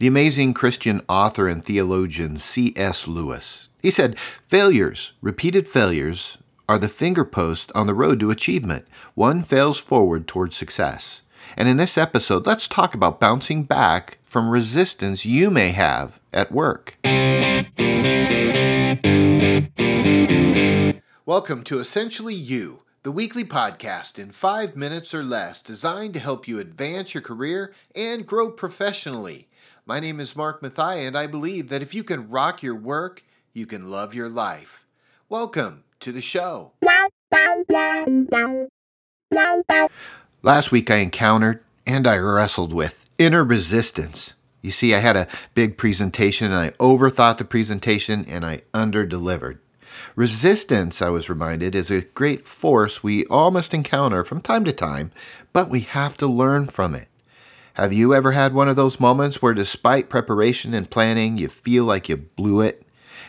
the amazing Christian author and theologian C.S. Lewis. He said, Failures, repeated failures, are the finger post on the road to achievement. One fails forward towards success. And in this episode, let's talk about bouncing back from resistance you may have at work. Welcome to Essentially You, the weekly podcast in five minutes or less designed to help you advance your career and grow professionally. My name is Mark Mathia, and I believe that if you can rock your work, you can love your life. Welcome to the show. Last week I encountered and I wrestled with inner resistance. You see, I had a big presentation and I overthought the presentation and I underdelivered. Resistance, I was reminded, is a great force we all must encounter from time to time, but we have to learn from it. Have you ever had one of those moments where, despite preparation and planning, you feel like you blew it?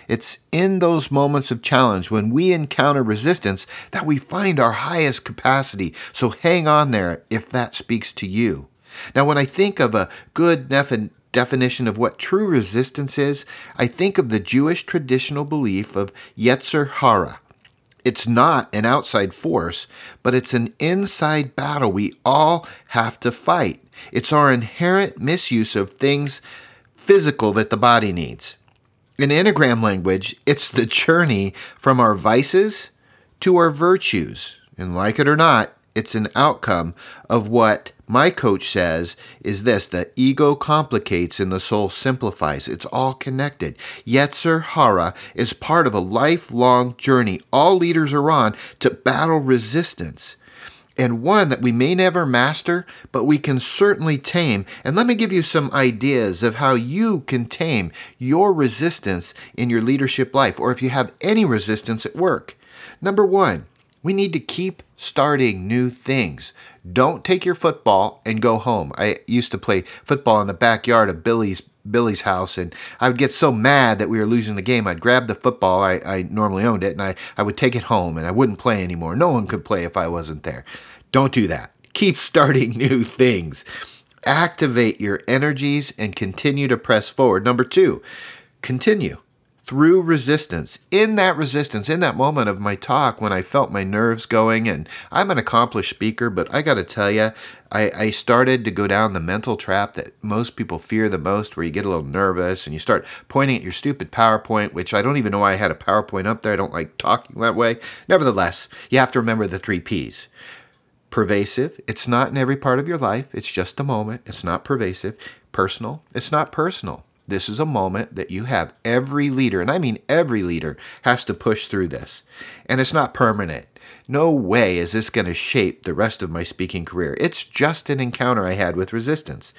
It's in those moments of challenge when we encounter resistance that we find our highest capacity. So hang on there if that speaks to you. Now, when I think of a good definition of what true resistance is, I think of the Jewish traditional belief of Yetzer Hara. It's not an outside force, but it's an inside battle we all have to fight. It's our inherent misuse of things physical that the body needs. In Enneagram language, it's the journey from our vices to our virtues. And like it or not, it's an outcome of what my coach says is this that ego complicates and the soul simplifies. It's all connected. Yetzer Hara is part of a lifelong journey all leaders are on to battle resistance and one that we may never master, but we can certainly tame. And let me give you some ideas of how you can tame your resistance in your leadership life, or if you have any resistance at work. Number one, we need to keep starting new things. Don't take your football and go home. I used to play football in the backyard of Billy's Billy's house, and I would get so mad that we were losing the game. I'd grab the football, I, I normally owned it, and I, I would take it home, and I wouldn't play anymore. No one could play if I wasn't there. Don't do that. Keep starting new things. Activate your energies and continue to press forward. Number two, continue through resistance. In that resistance, in that moment of my talk when I felt my nerves going, and I'm an accomplished speaker, but I got to tell you, I, I, started to go down the mental trap that most people fear the most, where you get a little nervous and you start pointing at your stupid PowerPoint, which I don't even know why I had a PowerPoint up there. I don't like talking that way. Nevertheless, you have to remember the three P's pervasive. It's not in every part of your life. It's just a moment. It's not pervasive. Personal. It's not personal. This is a moment that you have every leader, and I mean every leader, has to push through this. And it's not permanent. No way is this going to shape the rest of my speaking career. It's just an encounter I had with resistance.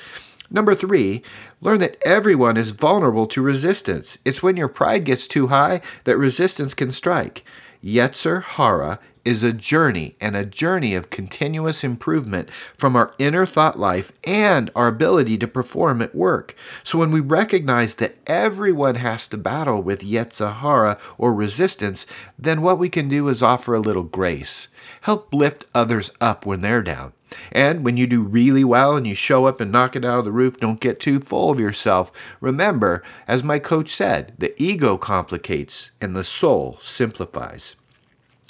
Number three, learn that everyone is vulnerable to resistance. It's when your pride gets too high that resistance can strike. Yetzer Hara is a journey and a journey of continuous improvement from our inner thought life and our ability to perform at work. So when we recognize that everyone has to battle with Yetzer Hara or resistance, then what we can do is offer a little grace. Help lift others up when they're down. And when you do really well and you show up and knock it out of the roof, don't get too full of yourself. Remember, as my coach said, the ego complicates and the soul simplifies.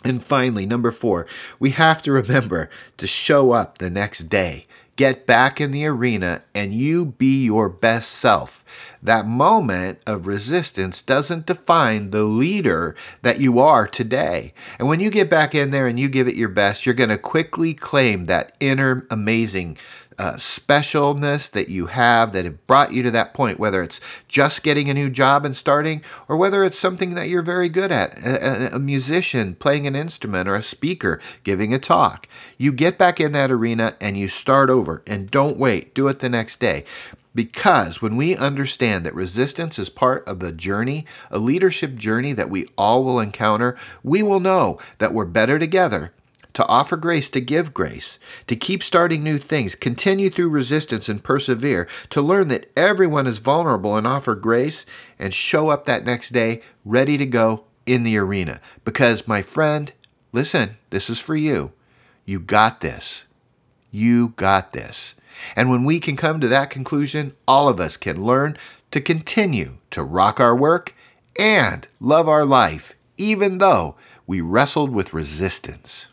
And finally, number four, we have to remember to show up the next day. Get back in the arena and you be your best self. That moment of resistance doesn't define the leader that you are today. And when you get back in there and you give it your best, you're going to quickly claim that inner amazing uh, specialness that you have that have brought you to that point, whether it's just getting a new job and starting, or whether it's something that you're very good at a, a musician playing an instrument or a speaker giving a talk. You get back in that arena and you start over and don't wait, do it the next day. Because when we understand that resistance is part of the journey, a leadership journey that we all will encounter, we will know that we're better together to offer grace, to give grace, to keep starting new things, continue through resistance and persevere, to learn that everyone is vulnerable and offer grace, and show up that next day ready to go in the arena. Because, my friend, listen, this is for you. You got this. You got this. And when we can come to that conclusion, all of us can learn to continue to rock our work and love our life, even though we wrestled with resistance.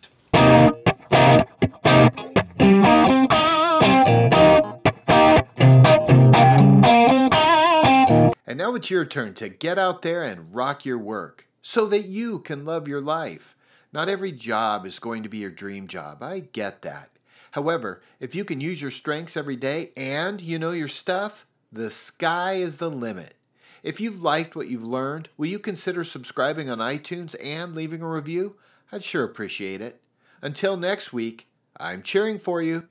And now it's your turn to get out there and rock your work so that you can love your life. Not every job is going to be your dream job. I get that. However, if you can use your strengths every day and you know your stuff, the sky is the limit. If you've liked what you've learned, will you consider subscribing on iTunes and leaving a review? I'd sure appreciate it. Until next week, I'm cheering for you.